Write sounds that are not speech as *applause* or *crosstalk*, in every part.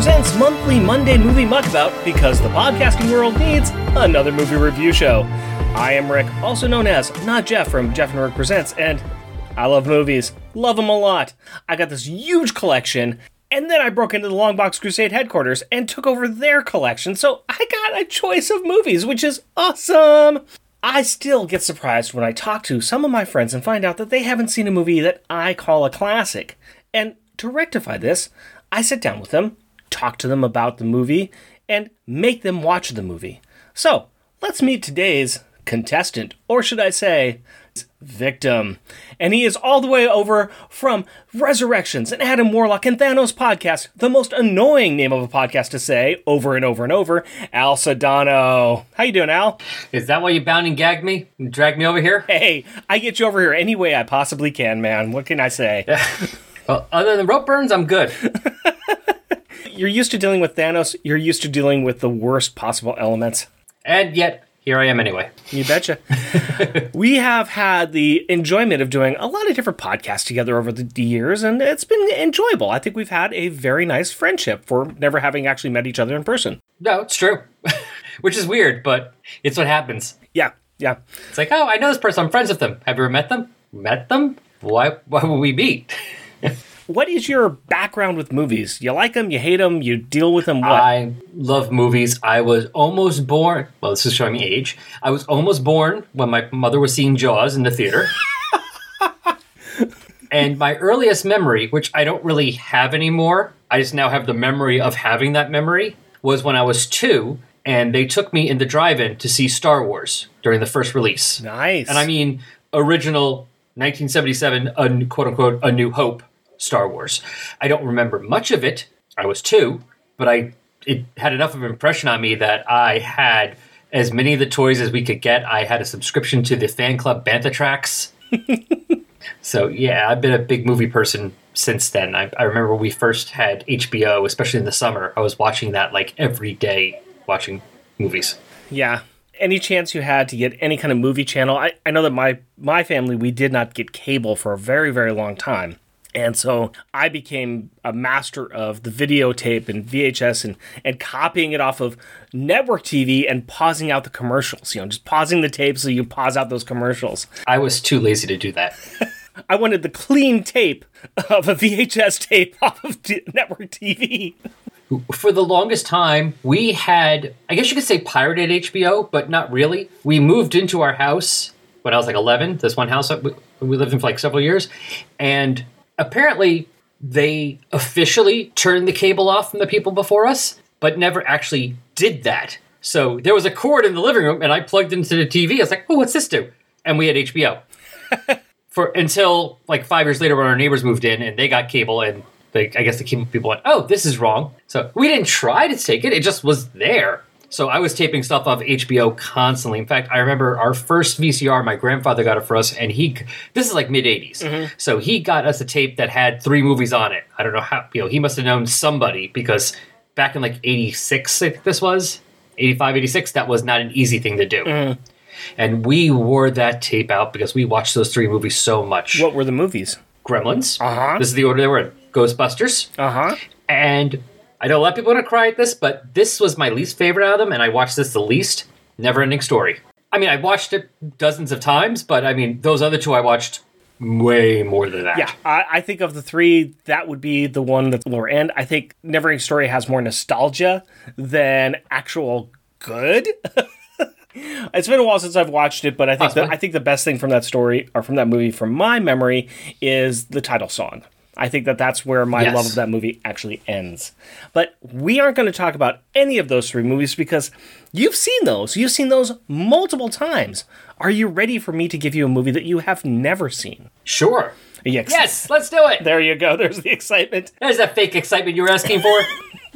Presents monthly Monday Movie Muckabout because the podcasting world needs another movie review show. I am Rick, also known as Not Jeff from Jeff and Rick Presents, and I love movies. Love them a lot. I got this huge collection, and then I broke into the Longbox Crusade headquarters and took over their collection, so I got a choice of movies, which is awesome. I still get surprised when I talk to some of my friends and find out that they haven't seen a movie that I call a classic. And to rectify this, I sit down with them, talk to them about the movie, and make them watch the movie. So, let's meet today's contestant, or should I say, victim. And he is all the way over from Resurrections and Adam Warlock and Thanos podcast, the most annoying name of a podcast to say over and over and over, Al Sedano. How you doing, Al? Is that why you bound and gagged me and dragged me over here? Hey, I get you over here any way I possibly can, man. What can I say? *laughs* Well, other than rope burns, I'm good. *laughs* You're used to dealing with Thanos, you're used to dealing with the worst possible elements. And yet, here I am anyway. You betcha. *laughs* we have had the enjoyment of doing a lot of different podcasts together over the years, and it's been enjoyable. I think we've had a very nice friendship for never having actually met each other in person. No, it's true. *laughs* Which is weird, but it's what happens. Yeah, yeah. It's like, oh, I know this person. I'm friends with them. Have you ever met them? Met them? Why? Why would we meet? *laughs* What is your background with movies? You like them? You hate them? You deal with them? What? I love movies. I was almost born. Well, this is showing me age. I was almost born when my mother was seeing Jaws in the theater. *laughs* and my earliest memory, which I don't really have anymore, I just now have the memory of having that memory, was when I was two and they took me in the drive in to see Star Wars during the first release. nice. And I mean, original 1977, a, quote unquote, A New Hope Star Wars. I don't remember much of it. I was two, but I it had enough of an impression on me that I had as many of the toys as we could get. I had a subscription to the fan club Bantha Tracks. *laughs* so yeah, I've been a big movie person since then. I, I remember we first had HBO, especially in the summer. I was watching that like every day, watching movies. Yeah. Any chance you had to get any kind of movie channel? I, I know that my my family we did not get cable for a very very long time. And so I became a master of the videotape and VHS and, and copying it off of network TV and pausing out the commercials. You know, just pausing the tape so you pause out those commercials. I was too lazy to do that. *laughs* I wanted the clean tape of a VHS tape off of t- network TV. for the longest time, we had, I guess you could say pirated HBO, but not really. We moved into our house when I was like 11, this one house we lived in for like several years. And apparently, they officially turned the cable off from the people before us, but never actually did that. So there was a cord in the living room, and I plugged into the TV. I was like, oh, what's this do? And we had HBO. *laughs* for until like five years later when our neighbors moved in and they got cable and they, I guess the cable people went, oh, this is wrong. So we didn't try to take it; it just was there. So I was taping stuff off HBO constantly. In fact, I remember our first VCR. My grandfather got it for us, and he this is like mid '80s. So he got us a tape that had three movies on it. I don't know how you know he must have known somebody because back in like '86, I think this was 85, 86. That was not an easy thing to do. And we wore that tape out because we watched those three movies so much. What were the movies? Gremlins. Uh-huh. This is the order they were in. Ghostbusters. Uh huh. And I know a lot of people are to cry at this, but this was my least favorite out of them, and I watched this the least. Never Ending Story. I mean, I watched it dozens of times, but I mean, those other two I watched way more than that. Yeah, I, I think of the three, that would be the one that's lower end. I think Neverending Story has more nostalgia than actual good. *laughs* it's been a while since I've watched it, but I think the, I think the best thing from that story or from that movie, from my memory, is the title song. I think that that's where my Yes. love of that movie actually ends. But we aren't going to talk about any of those three movies because you've seen those. You've seen those multiple times. Are you ready for me to give you a movie that you have never seen? Sure. Ex- Yes, let's do it. There you go. *laughs* There's the excitement. There's that fake excitement you were asking for. *laughs*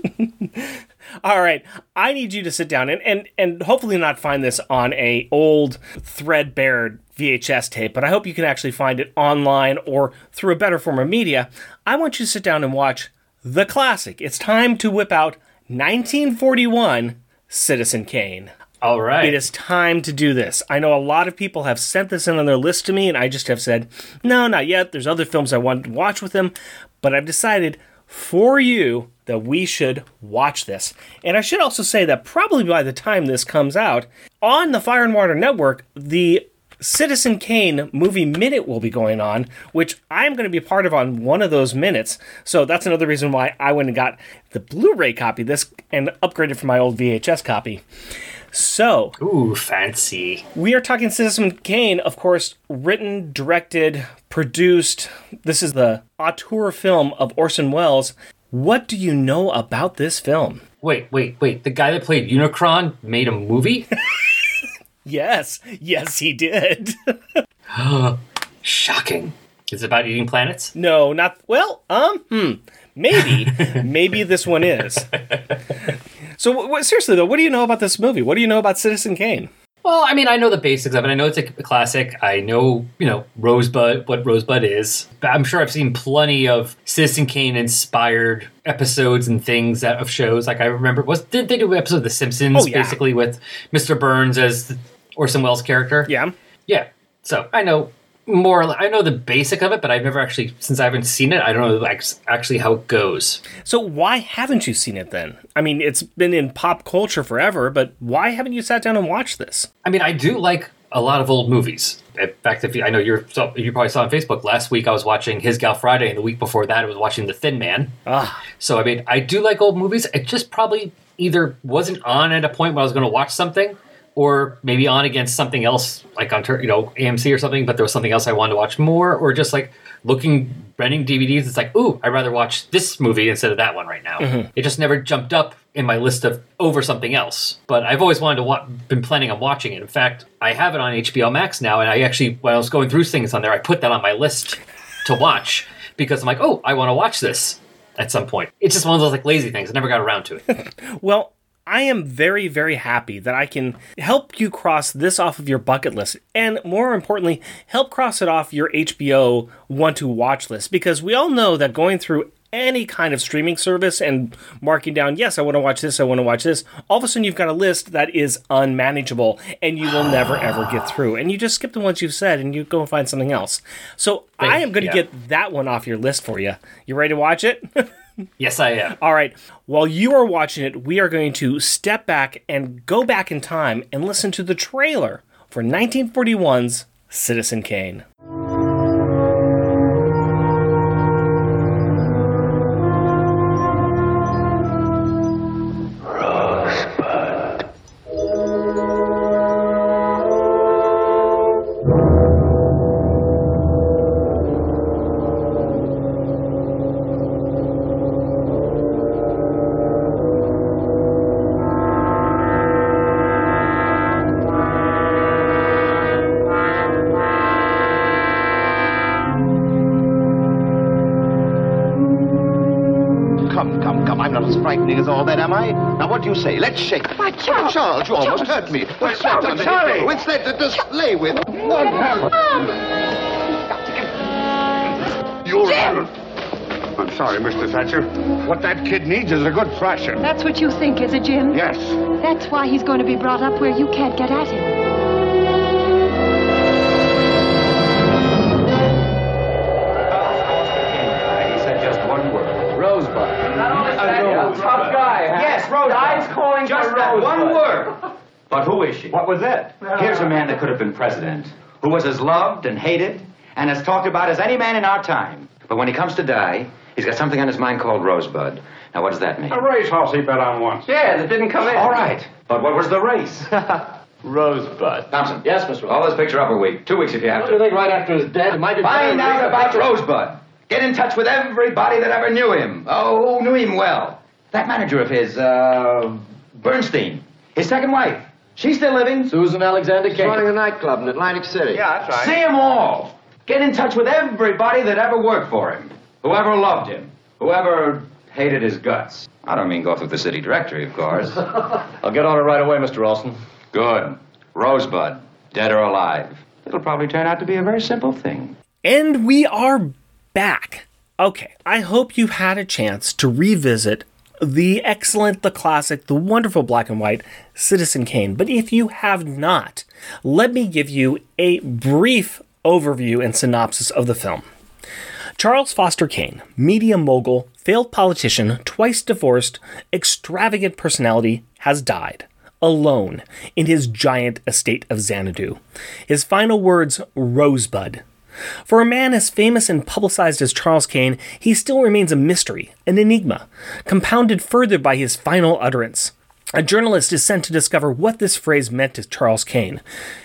*laughs* All right, I need you to sit down and and and hopefully not find this on a old threadbare VHS tape, but I hope you can actually find it online or through a better form of media. I want you to sit down and watch the classic. It's time to whip out 1941 Citizen Kane. All right. It is time to do this. I know a lot of people have sent this in on their list to me, and I just have said, no, not yet. There's other films I want to watch with them, but I've decided for you that we should watch this. And I should also say that probably by the time this comes out, on the Fire and Water Network, the Citizen Kane movie minute will be going on, which I'm going to be part of on one of those minutes. So that's another reason why I went and got the Blu ray copy this and upgraded from my old VHS copy. So, Ooh, fancy. we are talking Citizen Kane, of course, written, directed, produced. This is the auteur film of Orson Welles. What do you know about this film? Wait, wait, wait. The guy that played Unicron made a movie? *laughs* Yes, yes, he did. *gasps* Shocking. Is it about eating planets? no, not well. Um, hmm, maybe, *laughs* maybe this one is. So, seriously though, what do you know about this movie? What do you know about Citizen Kane? Well, I mean, I know the basics of it. I know it's a classic. I know, you know, Rosebud, what Rosebud is. But I'm sure I've seen plenty of Citizen Kane inspired episodes and things that, of shows. Like I remember, was did they do an episode of The Simpsons Oh, yeah. basically with Mr. Burns as Orson Welles' character? Yeah. Yeah. So I know more. I know the basic of it, but I've never actually, since I haven't seen it, I don't know like actually how it goes. So why haven't you seen it then? I mean, it's been in pop culture forever, but why haven't you sat down and watched this? I mean, I do like a lot of old movies. In fact, if you, I know you're, you probably saw on Facebook last week, I was watching His Gal Friday, and the week before that, I was watching The Thin Man. Ah, So, I mean, I do like old movies. It just probably either wasn't on at a point when I was going to watch something, or maybe on against something else, like on you know AMC or something. But there was something else I wanted to watch more, or just like looking renting DVDs. It's like, ooh, I'd rather watch this movie instead of that one right now. Mm-hmm. It just never jumped up in my list of over something else. But I've always wanted to wa- been planning on watching it. In fact, I have it on HBO Max now, and I actually when I was going through things on there, I put that on my list to watch because I'm like, oh, I want to watch this at some point. It's just one of those like lazy things. I never got around to it. *laughs* well, I am very, very happy that I can help you cross this off of your bucket list, and more importantly, help cross it off your HBO want to watch list because we all know that going through any kind of streaming service and marking down, yes, I want to watch this, I want to watch this, all of a sudden you've got a list that is unmanageable and you will never ever get through. And you just skip the ones you've said and you go and find something else. So I am going to yeah. get that one off your list for you. You ready to watch it? *laughs* yes, I am. All right. While you are watching it, we are going to step back and go back in time and listen to the trailer for 1941's Citizen Kane. Do you say? Let's shake. Why, Charles, Charles you almost hurt me. What's that under Charlie! here? It's that to just lay with. You're... I'm sorry, Mr. Thatcher. What that kid needs is a good thrashing. That's what you think, is it, Jim? Yes. That's why he's going to be brought up where you can't get at him. Guy's calling Just that Rosebud. one word. *laughs* But who is she? What was that? Here's a man that could have been president, who was as loved and hated and as talked about as any man in our time. But when he comes to die, he's got something on his mind called Rosebud. Now, what does that mean? A racehorse he bet on once. Yeah, that didn't come in. All right. But what was the race? *laughs* Rosebud. Thompson. Yes, Mr. Hold this picture up a week. Two weeks if you have What do you to. think right after his death? It might be Find out about Rosebud. Get in touch with everybody that ever knew him. Oh, who knew him well. That manager of his, uh, Bernstein. His second wife. She's still living. Susan Alexander King. Running a nightclub in Atlantic City. Yeah, that's right. See them all. Get in touch with everybody that ever worked for him, whoever loved him, whoever hated his guts. I don't mean go through the city directory, of course. *laughs* I'll get on it right away, Mr. Olson. Good. Rosebud, dead or alive. It'll probably turn out to be a very simple thing. And we are back. Okay, I hope you've had a chance to revisit the excellent, the classic, the wonderful black and white Citizen Kane. But if you have not, let me give you a brief overview and synopsis of the film. Charles Foster Kane, media mogul, failed politician, twice divorced, extravagant personality, has died alone in his giant estate of Xanadu. His final words Rosebud. For a man as famous and publicized as Charles Kane, he still remains a mystery, an enigma, compounded further by his final utterance. A journalist is sent to discover what this phrase meant to Charles Kane.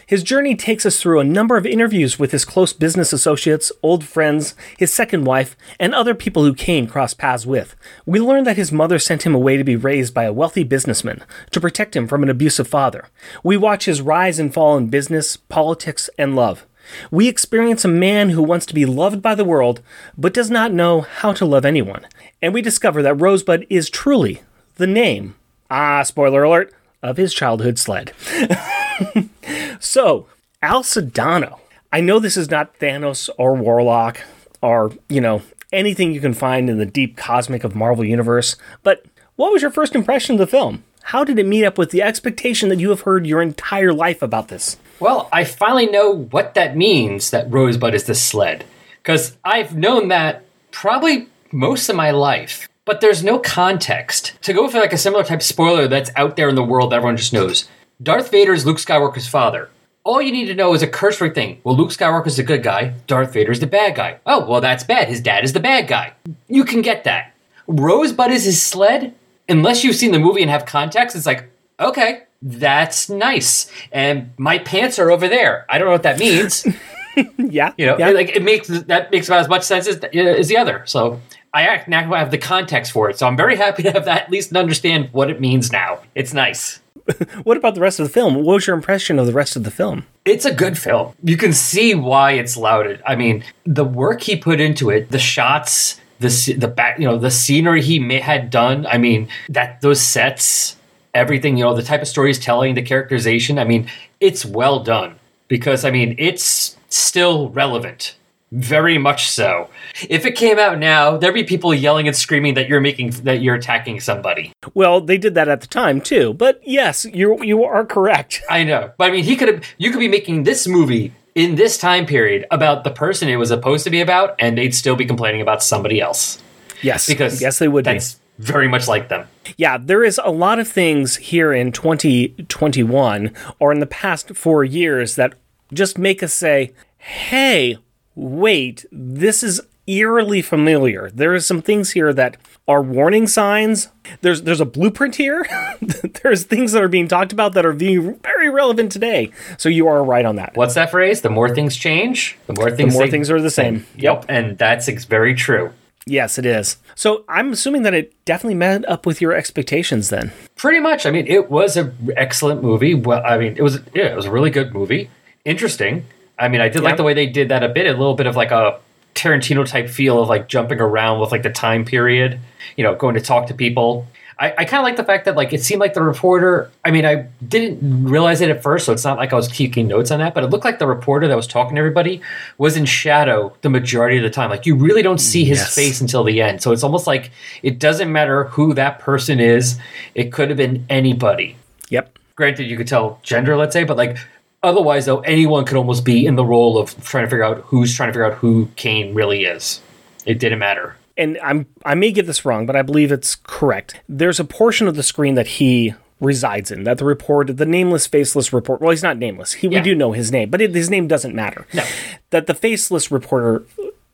His journey takes us through a number of interviews with his close business associates, old friends, his second wife, and other people who Kane crossed paths with. We learn that his mother sent him away to be raised by a wealthy businessman to protect him from an abusive father. We watch his rise and fall in business, politics, and love. We experience a man who wants to be loved by the world, but does not know how to love anyone. And we discover that Rosebud is truly the name ah, spoiler alert, of his childhood sled. *laughs* so, Al Sedano. I know this is not Thanos or Warlock or, you know, anything you can find in the deep cosmic of Marvel Universe, but what was your first impression of the film? How did it meet up with the expectation that you have heard your entire life about this? Well, I finally know what that means that Rosebud is the sled. Because I've known that probably most of my life. But there's no context. To go for like a similar type spoiler that's out there in the world that everyone just knows. Darth Vader is Luke Skywalker's father. All you need to know is a cursory thing. Well, Luke Skywalker's the good guy, Darth Vader's the bad guy. Oh, well, that's bad. His dad is the bad guy. You can get that. Rosebud is his sled? Unless you've seen the movie and have context, it's like, okay, that's nice. And my pants are over there. I don't know what that means. *laughs* yeah. You know, yeah. like it makes that makes about as much sense as, uh, as the other. So I act now I have the context for it. So I'm very happy *laughs* to have that at least understand what it means now. It's nice. *laughs* what about the rest of the film? What was your impression of the rest of the film? It's a good film. You can see why it's lauded. I mean, the work he put into it, the shots, the the back, you know, the scenery he may, had done. I mean, that those sets, everything, you know, the type of story he's telling, the characterization. I mean, it's well done because I mean, it's still relevant. Very much so. If it came out now, there'd be people yelling and screaming that you're making that you're attacking somebody. Well, they did that at the time too. But yes, you you are correct. *laughs* I know. But I mean, he could have you could be making this movie in this time period about the person it was supposed to be about and they'd still be complaining about somebody else. Yes. Because yes they would that's be. Very much like them. Yeah, there is a lot of things here in 2021 or in the past 4 years that just make us say, "Hey, wait, this is eerily familiar. There are some things here that are warning signs. There's there's a blueprint here. *laughs* there's things that are being talked about that are being very relevant today. So you are right on that. What's that phrase? The more things change, the more things the more things are the same. Yep, and that's very true. Yes, it is. So I'm assuming that it definitely met up with your expectations then. Pretty much. I mean, it was an excellent movie. Well, I mean, it was yeah, it was a really good movie. Interesting. I mean, I did Yeah. like the way they did that a bit, a little bit of like a Tarantino type feel of like jumping around with like the time period, you know, going to talk to people. I, I kind of like the fact that like it seemed like the reporter. I mean, I didn't realize it at first, so it's not like I was keeping notes on that. But it looked like the reporter that was talking to everybody was in shadow the majority of the time. Like you really don't see his Yes. face until the end. So it's almost like it doesn't matter who that person is. It could have been anybody Yep. granted you could tell gender let's say but like otherwise though anyone could almost be in the role of trying to figure out who's trying to figure out who kane really is it didn't matter and I'm I may get this wrong, but I believe it's correct. There's a portion of the screen that he resides in that the report, the nameless, faceless report. Well, he's not nameless. He, Yeah. We do know his name, but it, his name doesn't matter. No. That the faceless reporter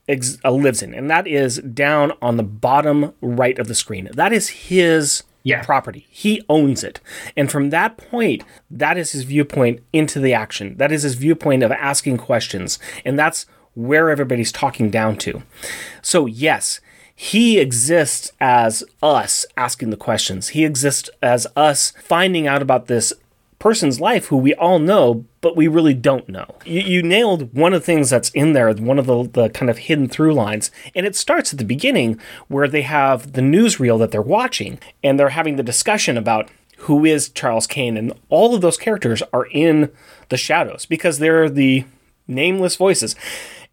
ex, uh, lives in, and that is down on the bottom right of the screen. That is his Yeah. property. He owns it, and from that point, that is his viewpoint into the action. That is his viewpoint of asking questions, and that's where everybody's talking down to. So yes, he exists as us asking the questions. He exists as us finding out about this person's life who we all know, but we really don't know. You, you nailed one of the things that's in there, one of the, the kind of hidden through lines. And it starts at the beginning where they have the newsreel that they're watching and they're having the discussion about who is Charles Kane. And all of those characters are in the shadows because they're the nameless voices.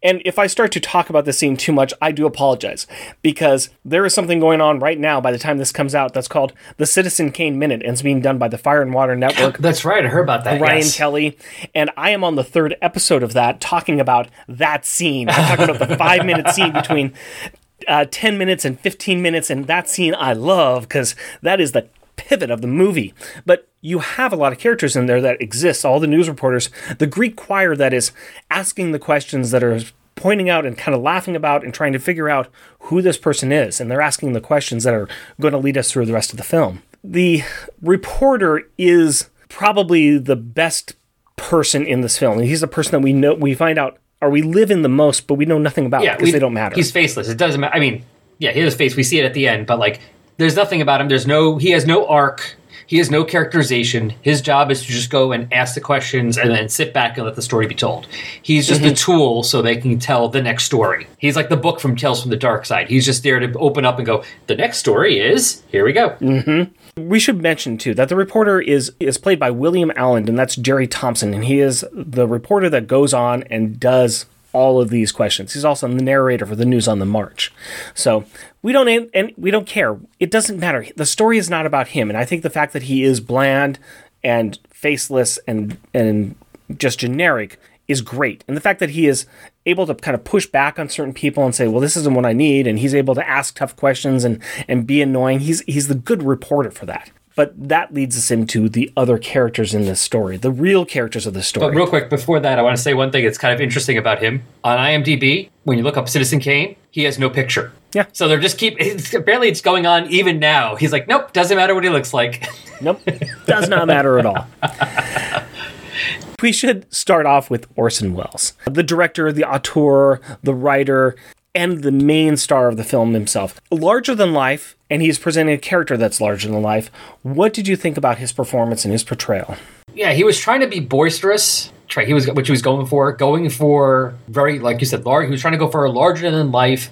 And if I start to talk about this scene too much, I do apologize because there is something going on right now by the time this comes out that's called the Citizen Kane Minute and it's being done by the Fire and Water Network. *gasps* that's right i heard about that Ryan yes. Kelly, and I am on the third episode of that talking about that scene. I'm talking about the *laughs* five minute scene between uh, 10 minutes and 15 minutes, and that scene I love because that is the pivot of the movie. But you have a lot of characters in there that exist, all the news reporters, the Greek choir that is asking the questions that are pointing out and kind of laughing about and trying to figure out who this person is. And they're asking the questions that are going to lead us through the rest of the film. The reporter is probably the best person in this film. He's the person that we know, we find out, or we live in the most, but we know nothing about yeah, because we- they don't matter. He's faceless. It doesn't matter. I mean, yeah, he has a face. We see it at the end, but like, there's nothing about him. There's no. He has no arc. He has no characterization. His job is to just go and ask the questions and then sit back and let the story be told. He's just Mm-hmm. a tool so they can tell the next story. He's like the book from Tales from the Dark Side. He's just there to open up and go, the next story is, here we go. We should mention too that the reporter is is played by William Alland, and that's Jerry Thompson, and he is the reporter that goes on and does all of these questions. He's also the narrator for the news on the march. So we don't and we don't care. It doesn't matter. The story is not about him, and I think the fact that he is bland and faceless and and just generic is great. And the fact that he is able to kind of push back on certain people and say, "Well, this isn't what I need," and he's able to ask tough questions and and be annoying. He's he's the good reporter for that. But that leads us into the other characters in this story, the real characters of the story. But real quick, before that, I want to say one thing that's kind of interesting about him. On IMDb, when you look up Citizen Kane, he has no picture. Yeah. So they're just keep. It's, apparently, it's going on even now. He's like, nope, doesn't matter what he looks like. *laughs* Nope, does not matter at all. We should start off with Orson Welles, the director, the auteur, the writer, and the main star of the film himself. Larger than life, and he's presenting a character that's larger than life. What did you think about his performance and his portrayal? yeah, he was trying to be boisterous. He was which he was going for, going for very like you said, large. He was trying to go for a larger than life.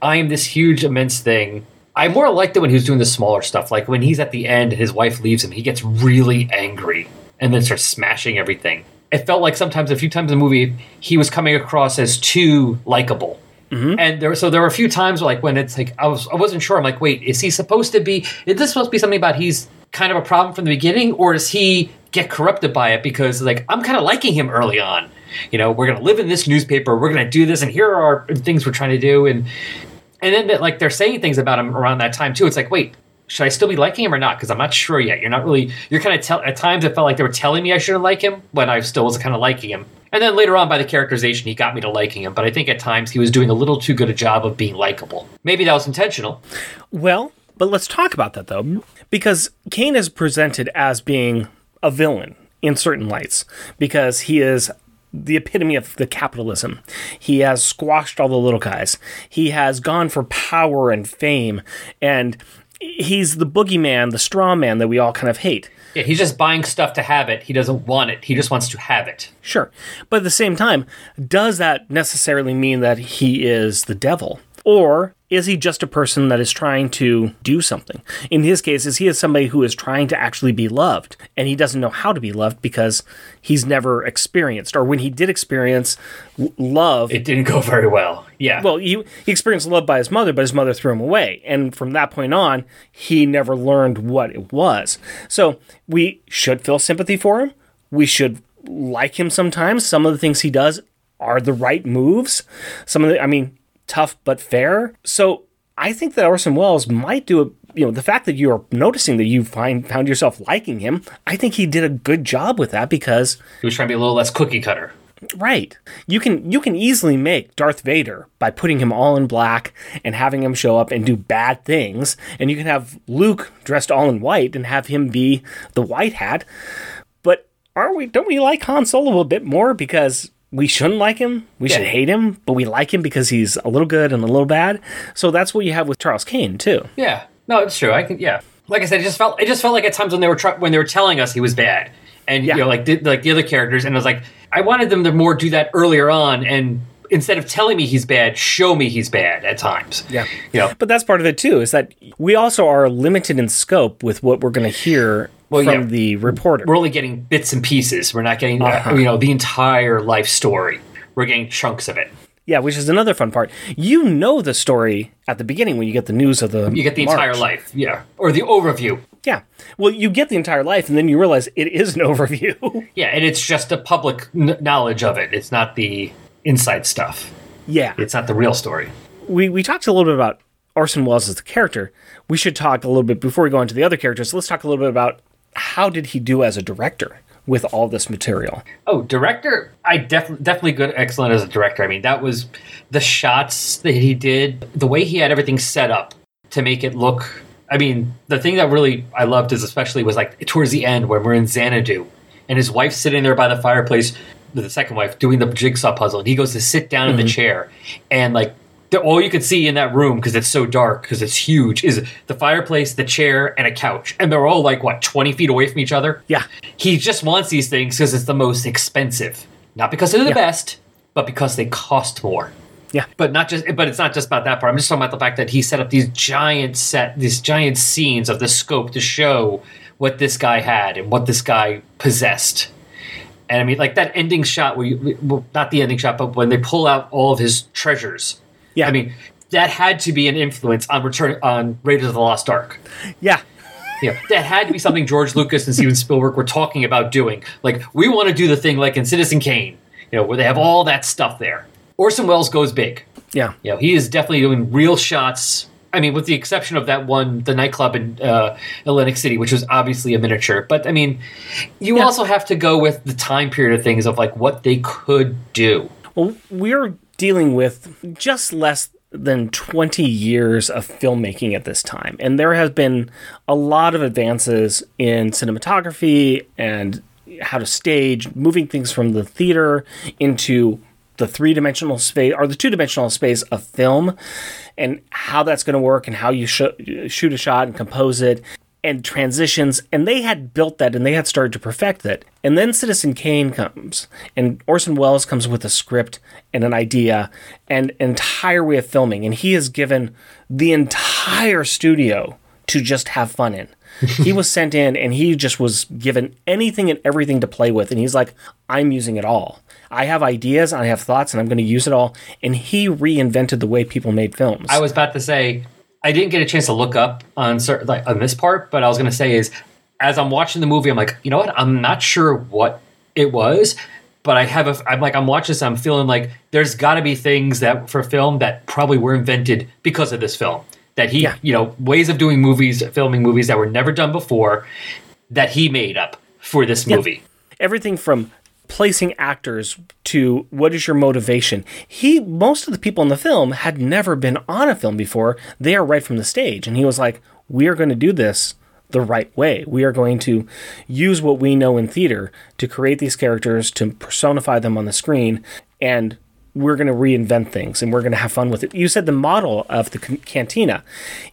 I am this huge, immense thing. I more liked it when he was doing the smaller stuff, like when he's at the end his wife leaves him. He gets really angry and then starts smashing everything. It felt like sometimes, a few times in the movie, he was coming across as too likable. Mm-hmm. And there, so there were a few times like when it's like I was, I wasn't sure. I'm like, wait, is he supposed to be? Is this supposed to be something about he's kind of a problem from the beginning, or does he get corrupted by it? Because like I'm kind of liking him early on. You know, we're gonna live in this newspaper. We're gonna do this, and here are things we're trying to do, and and then like they're saying things about him around that time too. It's like, wait, should I still be liking him or not? Because I'm not sure yet. You're not really. You're kind of tell. At times, it felt like they were telling me I shouldn't like him when I still was kind of liking him. And then later on, by the characterization, he got me to liking him. But I think at times he was doing a little too good a job of being likable. Maybe that was intentional. Well, but let's talk about that though, because Kane is presented as being a villain in certain lights because he is the epitome of the capitalism. He has squashed all the little guys. He has gone for power and fame, and he's the boogeyman, the straw man that we all kind of hate. Yeah, he's just buying stuff to have it. He doesn't want it. He just wants to have it. Sure. But at the same time, does that necessarily mean that he is the devil? Or is he just a person that is trying to do something? In his case, is he is somebody who is trying to actually be loved and he doesn't know how to be loved because he's never experienced, or when he did experience love, It didn't go very well. Yeah. well, he, he experienced love by his mother, but his mother threw him away. And from that point on, he never learned what it was. So we should feel sympathy for him. We should like him sometimes. Some of the things he does are the right moves. Some of the, I mean, tough but fair. So I think that Orson Welles might do a you know the fact that you're noticing that you find found yourself liking him i think he did a good job with that because he was trying to be a little less cookie cutter. Right. You can you can easily make Darth Vader by putting him all in black and having him show up and do bad things, and you can have Luke dressed all in white and have him be the white hat. But aren't we don't we like Han Solo a bit more because we shouldn't like him, we should hate him, but we like him because he's a little good and a little bad. So that's what you have with Charles Kane too. Yeah, no, it's true. I can. Yeah, like I said, it just felt it just felt like at times when they were when they were telling us he was bad, and Yeah. you know, like the, like the other characters, and I was like, I wanted them to more do that earlier on, and instead of telling me he's bad, show me he's bad at times. Yeah. you know, But that's part of it too, is that we also are limited in scope with what we're going to hear Well, from yeah. the reporter. we're only getting bits and pieces. We're not getting uh, you know the entire life story. We're getting chunks of it. Yeah, which is another fun part. You know the story at the beginning when you get the news of the You get the march. entire life, yeah, or the overview. Yeah. Well, you get the entire life, and then you realize it is an *laughs* overview. Yeah, and it's just the public kn- knowledge of it. It's not the inside stuff. yeah. It's not the real story. we we talked a little bit about Orson Welles as the character. We should talk a little bit before we go into the other characters. Let's talk a little bit about how did he do as a director with all this material. Oh, director! I def- definitely good, excellent as a director. I mean, that was the shots that he did, the way he had everything set up to make it look. I mean, the thing that really I loved is especially was like towards the end when we're in Xanadu, and his wife's sitting there by the fireplace, the second wife doing the jigsaw puzzle, and he goes to sit down in the mm-hmm. chair, and like all you could see in that room because it's so dark because it's huge is the fireplace, the chair, and a couch, and they're all like what twenty feet away from each other. Yeah. He just wants these things because it's the most expensive, not because they're the Yeah. best, but because they cost more. Yeah. But not just, but it's not just about that part. I'm just talking about the fact that he set up these giant set, these giant scenes of the scope to show what this guy had and what this guy possessed. And I mean, like that ending shot where you, well, not the ending shot, but when they pull out all of his treasures. Yeah. I mean, that had to be an influence on Return on Raiders of the Lost Ark. Yeah. Yeah, that had to be something George Lucas and Steven Spielberg were talking about doing. Like, we want to do the thing like in Citizen Kane, you know, where they have all that stuff there. Orson Welles goes big. Yeah. You know, he is definitely doing real shots. I mean, with the exception of that one, the nightclub in uh, Atlantic City, which was obviously a miniature. But I mean, you Yeah. also have to go with the time period of things of like what they could do. Well, we're dealing with just less than 20 years of filmmaking at this time. And there has been a lot of advances in cinematography and how to stage, moving things from the theater into the three dimensional space or the two dimensional space of film and how that's going to work and how you sh- shoot a shot and compose it and transitions and they had built that and they had started to perfect that. And then citizen kane comes and orson welles comes with a script and an idea and an entire way of filming and he has given the entire studio to just have fun in. *laughs* He was sent in and he just was given anything and everything to play with and he's like i'm using it all i have ideas i have thoughts and i'm going to use it all and he reinvented the way people made films I was about to say I didn't get a chance to look up on certain like on this part, but I was going to say is as I'm watching the movie, I'm like, you know what? I'm not sure what it was, but I have a. I'm like, I'm watching this. I'm feeling like there's got to be things that for film that probably were invented because of this film. That he, Yeah. you know, ways of doing movies, filming movies that were never done before, that he made up for this movie. everything from placing actors to what is your motivation. He most of the people in the film had never been on a film before. They are right from the stage and he was like, "We are going to do this the right way. We are going to use what we know in theater to create these characters, to personify them on the screen and we're going to reinvent things and we're going to have fun with it. You said the model of the cantina.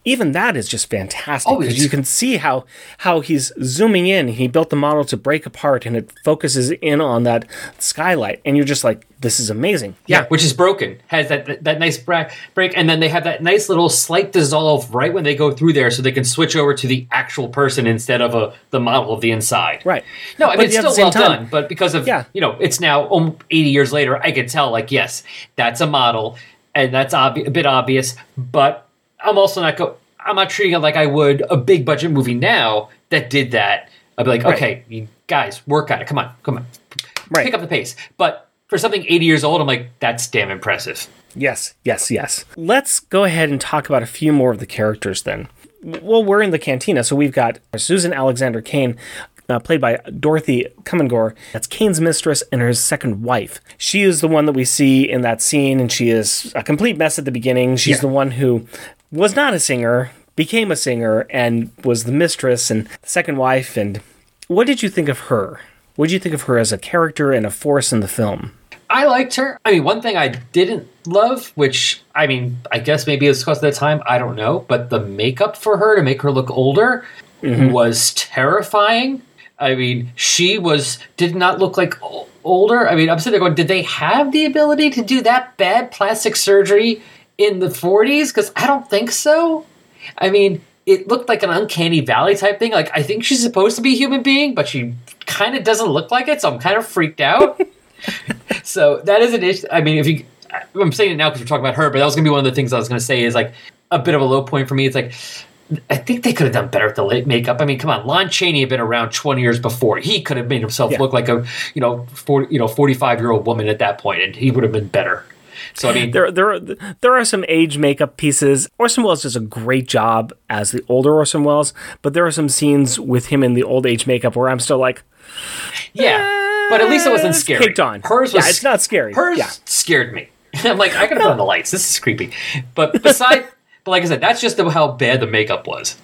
Even that is just fantastic because you can see how how he's zooming in. He built the model to break apart and it focuses in on that skylight and you're just like this is amazing. Yeah, which is broken. Has that that, that nice bra- break, and then they have that nice little slight dissolve right when they go through there, so they can switch over to the actual person instead of a the model of the inside. Right. No, I But mean it's still well time- done, but because of Yeah. you know it's now eighty years later, I can tell like yes, that's a model, and that's obvi- a bit obvious. But I'm also not go. I'm not treating it like I would a big budget movie now that did that. I'd be like, Right. okay, guys, work on it. Come on, come on, Right. pick up the pace. But for something 80 years old, I'm like, that's damn impressive. Yes, yes, yes. Let's go ahead and talk about a few more of the characters then. Well, we're in the cantina, so we've got Susan Alexander Kane, uh, played by Dorothy Comingore. That's Kane's mistress and her second wife. She is the one that we see in that scene, and she is a complete mess at the beginning. She's the one who was not a singer, became a singer, and was the mistress and second wife. And what did you think of her? What did you think of her as a character and a force in the film? I liked her. I mean, one thing I didn't love, which I mean, I guess maybe it's because of the time, I don't know, but the makeup for her to make her look older mm-hmm. was terrifying. I mean, she was did not look like older. I mean, I'm sitting there going, did they have the ability to do that bad plastic surgery in the 40s? Because I don't think so. I mean, it looked like an uncanny valley type thing. Like I think she's supposed to be a human being, but she kind of doesn't look like it, so I'm kind of freaked out. *laughs* *laughs* so that is an issue. I mean, if you, I'm saying it now because we're talking about her, but that was gonna be one of the things I was gonna say is like a bit of a low point for me. It's like I think they could have done better with the late makeup. I mean, come on, Lon Chaney had been around 20 years before. He could have made himself Yeah. look like a you know 40 you know 45 year old woman at that point, and he would have been better. So I mean, There, there, there are some age makeup pieces. Orson Welles does a great job as the older Orson Welles, but there are some scenes with him in the old age makeup where I'm still like, yeah, eh, but at least it wasn't scary. caked on. Hers Yeah, it's not scary. Hers Yeah. scared me. *laughs* I'm like, I gotta put on the lights. This is creepy. But beside, *laughs* but like I said, that's just how bad the makeup was,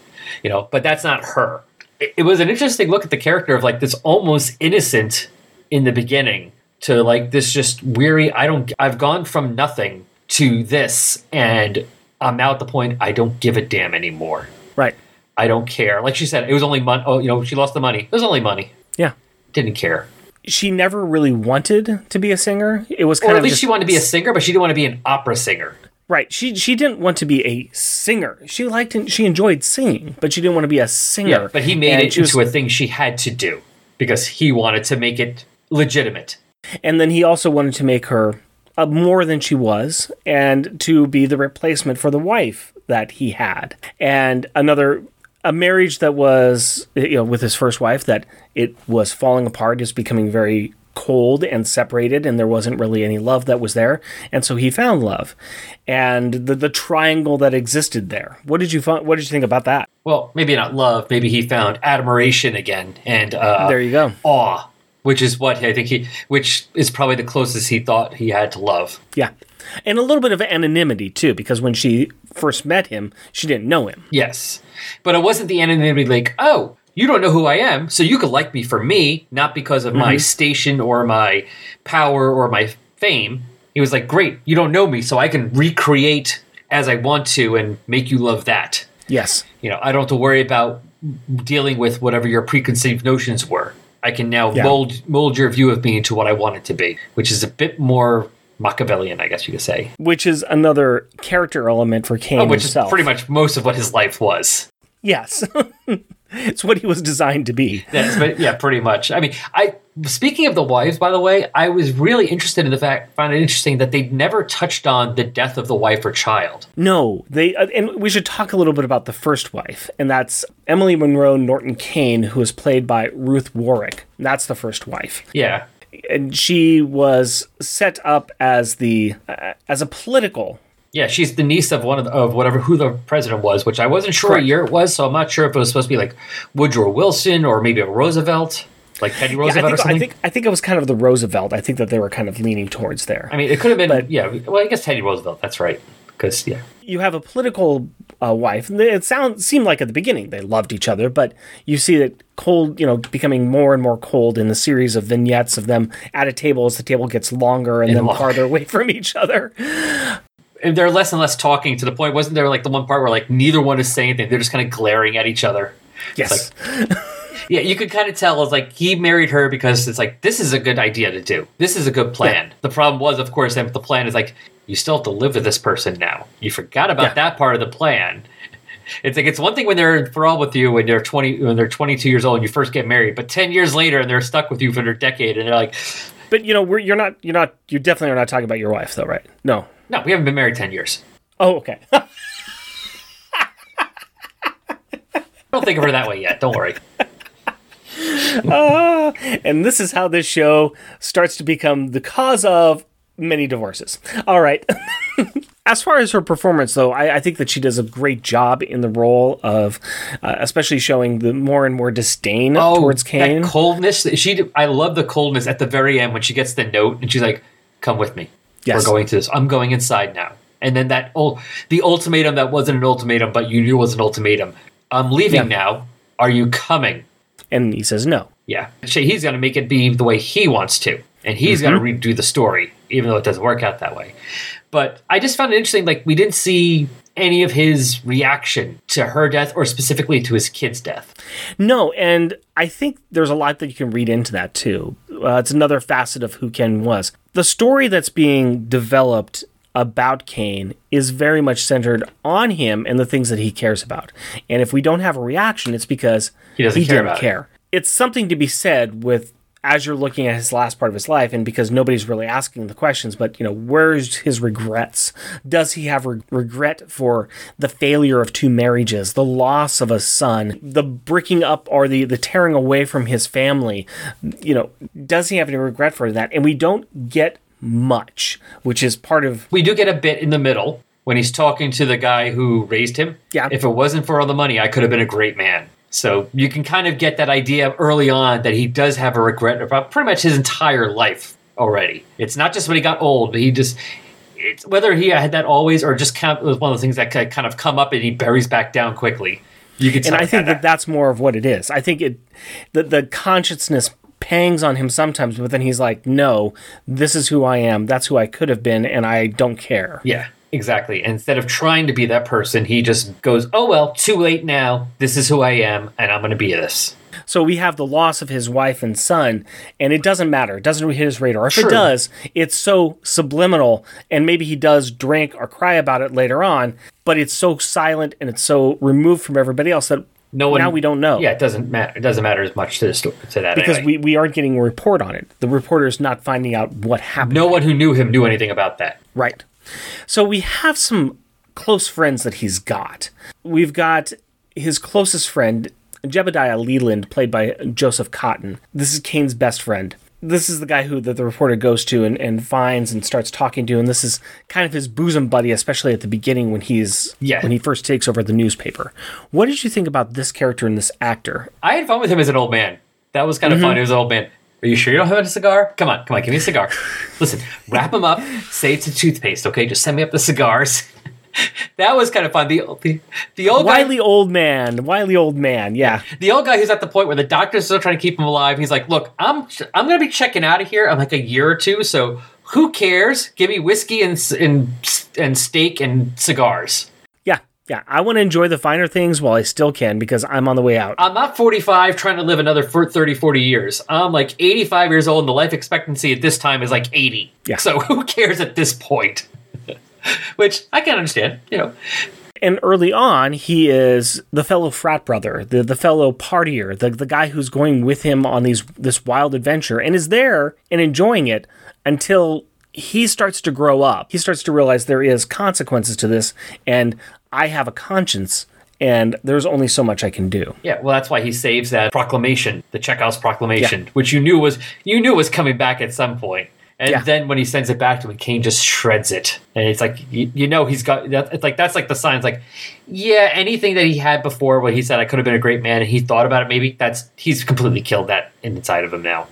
you know. But that's not her. It, it was an interesting look at the character of like this almost innocent in the beginning to like this just weary. I don't. I've gone from nothing to this, and I'm now at the point I don't give a damn anymore. Right. I don't care. Like she said, it was only money. Oh, you know, she lost the money. It was only money. Yeah. Didn't care. She never really wanted to be a singer. It was Or kind at of least just- she wanted to be a singer, but she didn't want to be an opera singer. right. She she didn't want to be a singer. She liked and she enjoyed singing, but she didn't want to be a singer. Yeah, but he made And it she was- into a thing she had to do because he wanted to make it legitimate. and then he also wanted to make her uh, more than she was and to be the replacement for the wife that he had and another a marriage that was you know with his first wife that it was falling apart is becoming very cold and separated and there wasn't really any love that was there. And so he found love. And the the triangle that existed there what did you find what did you think about that? Well, maybe not love. Maybe he found admiration again and uh, there you go. awe, which is what I think he, which is probably the closest he thought he had to love. yeah. And a little bit of anonymity too because when she first met him she didn't know him. Yes, but it wasn't the anonymity like, oh, you don't know who I am, so you could like me for me, not because of my mm-hmm. station or my power or my fame. He was like, great, you don't know me, so I can recreate as I want to and make you love that. yes You know, I don't have to worry about dealing with whatever your preconceived notions were. I can now Yeah. mold mold your view of me into what I want it to be, which is a bit more Machiavellian, I guess you could say. which is another character element for Kane Oh, which himself. is pretty much most of what his life was. yes, *laughs* it's what he was designed to be. Yes, but yeah, pretty much. I mean, I speaking of the wives, by the way, I was really interested in the fact, found it interesting that they never touched on the death of the wife or child. No, they uh, and we should talk a little bit about the first wife, and that's Emily Monroe Norton Kane, who is played by Ruth Warrick. That's the first wife, Yeah, and she was set up as the uh, as a political. yeah, she's the niece of one of, the, of whatever who the president was, which I wasn't sure Correct. what year it was, so I'm not sure if it was supposed to be like Woodrow Wilson or maybe a Roosevelt, like Teddy Yeah, I Roosevelt or something. I think I think it was kind of the Roosevelt. I think that they were kind of leaning towards there. I mean, it could have been, But- yeah. Well, I guess Teddy Roosevelt. That's right. Because yeah, you have a political uh, wife. and It sound seemed like at the beginning they loved each other, but you see that cold, you know, becoming more and more cold in the series of vignettes of them at a table as the table gets longer and, And then longer. farther away from each other. and they're less and less talking to the point. Wasn't there like the one part where like neither one is saying anything? They're just kind of glaring at each other. Yes, Yeah, you could kind of tell it's like he married her because it's like this is a good idea to do. This is a good plan. The problem was, of course, that the plan is like you still have to live with this person now. You forgot about Yeah. that part of the plan. It's like it's one thing when they're enthralled with you when they're twenty when they're twenty two years old and you first get married, but ten years later and they're stuck with you for a decade and they're like, but you know, we're, you're not, you're not, you definitely are not talking about your wife, though, right? No. no, we haven't been married ten years. Oh, okay. I *laughs* don't think of her that way yet. Don't worry. *laughs* *laughs* and this is how this show starts to become the cause of many divorces. All right. *laughs* as far as her performance, though, I, I think that she does a great job in the role of, uh, especially showing the more and more disdain towards Kane. Oh, That coldness. She. I love the coldness at the very end when she gets the note and she's like, "Come with me. Yes. We're going to this. I'm going inside now." And then that ul- the ultimatum that wasn't an ultimatum, but you knew was an ultimatum. I'm leaving Yeah. now. Are you coming? And he says no. Yeah. He's going to make it be the way he wants to, and he's Mm-hmm. going to redo the story, even though it doesn't work out that way. But I just found it interesting. Like we didn't see any of his reaction to her death, or specifically to his kid's death. No, and I think there's a lot that you can read into that too. Uh, it's another facet of who Ken was. The story that's being developed about Kane is very much centered on him and the things that he cares about. And if we don't have a reaction, it's because He doesn't care didn't about it. It's something to be said with as you're looking at his last part of his life, and because nobody's really asking the questions, but you know, where's his regrets? Does he have re- regret for the failure of two marriages, the loss of a son, the breaking up or the the tearing away from his family? You know, does he have any regret for that? And we don't get much, which is part of We do get a bit in the middle when he's talking to the guy who raised him. Yeah. If it wasn't for all the money, I could have been a great man. So you can kind of get that idea early on that he does have a regret about pretty much his entire life already. It's not just when he got old, but he just. It's whether he had that always or just kind of, was one of the things that kind of come up and he buries back down quickly. You could and I think had that that's more of what it is. I think it the the consciousness pangs on him sometimes, but then he's like, "No, this is who I am. That's who I could have been, and I don't care." Yeah, exactly. Instead of trying to be that person, he just goes, "Oh well, too late now. This is who I am, and I'm going to be this." So we have the loss of his wife and son, and it doesn't matter. It doesn't hit his radar. If True. it does, it's so subliminal, and maybe he does drink or cry about it later on, but it's so silent and it's so removed from everybody else that No one now we don't know. Yeah, it doesn't matter. It doesn't matter as much to the sto- to that Because anyway. we, we aren't getting a report on it. The reporter is not finding out what happened. no one who knew him knew anything about that. Right. So we have some close friends that he's got. We've got his closest friend, Jedediah Leland, played by Joseph Cotten. This is Kane's best friend. This is the guy who the, the reporter goes to and, and finds and starts talking to, and this is kind of his bosom buddy, especially at the beginning when he's Yeah. when he first takes over the newspaper. What did you think about this character and this actor? I had fun with him as an old man. That was Mm-hmm. kind of fun. He was an old man. Are you sure you don't have a cigar? Come on, come on, give me a cigar. *laughs* Listen, wrap him up. Say it's a toothpaste, okay? Just send me up the cigars. That was kind of fun. The the, the old guy, Wily old man, wily old man, yeah. the old guy who's at the point where the doctor's still trying to keep him alive. He's like, "Look, I'm I'm gonna be checking out of here in like a year or two. So who cares? Give me whiskey and and and steak and cigars." Yeah, yeah. I want to enjoy the finer things while I still can because I'm on the way out. I'm not 45 trying to live another 30, 40 years. I'm like 85 years old, and the life expectancy at this time is like 80. Yeah. So *laughs* who cares at this point? *laughs* *laughs* Which I can understand, you know. and early on, he is the fellow frat brother, the, the fellow partier, the, the guy who's going with him on these this wild adventure and is there and enjoying it until he starts to grow up. He starts to realize there is consequences to this, and I have a conscience, and there's only so much I can do. Yeah, well, that's why he saves that proclamation, the Chekhov's proclamation, which you knew was you knew was coming back at some point. And Yeah. then when he sends it back to him, Kane just shreds it, and it's like you, you know he's got. that- It's like that's like the signs. Like, yeah, anything that he had before, when he said I could have been a great man, and he thought about it, maybe that's he's completely killed that inside of him now.